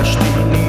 verstehen.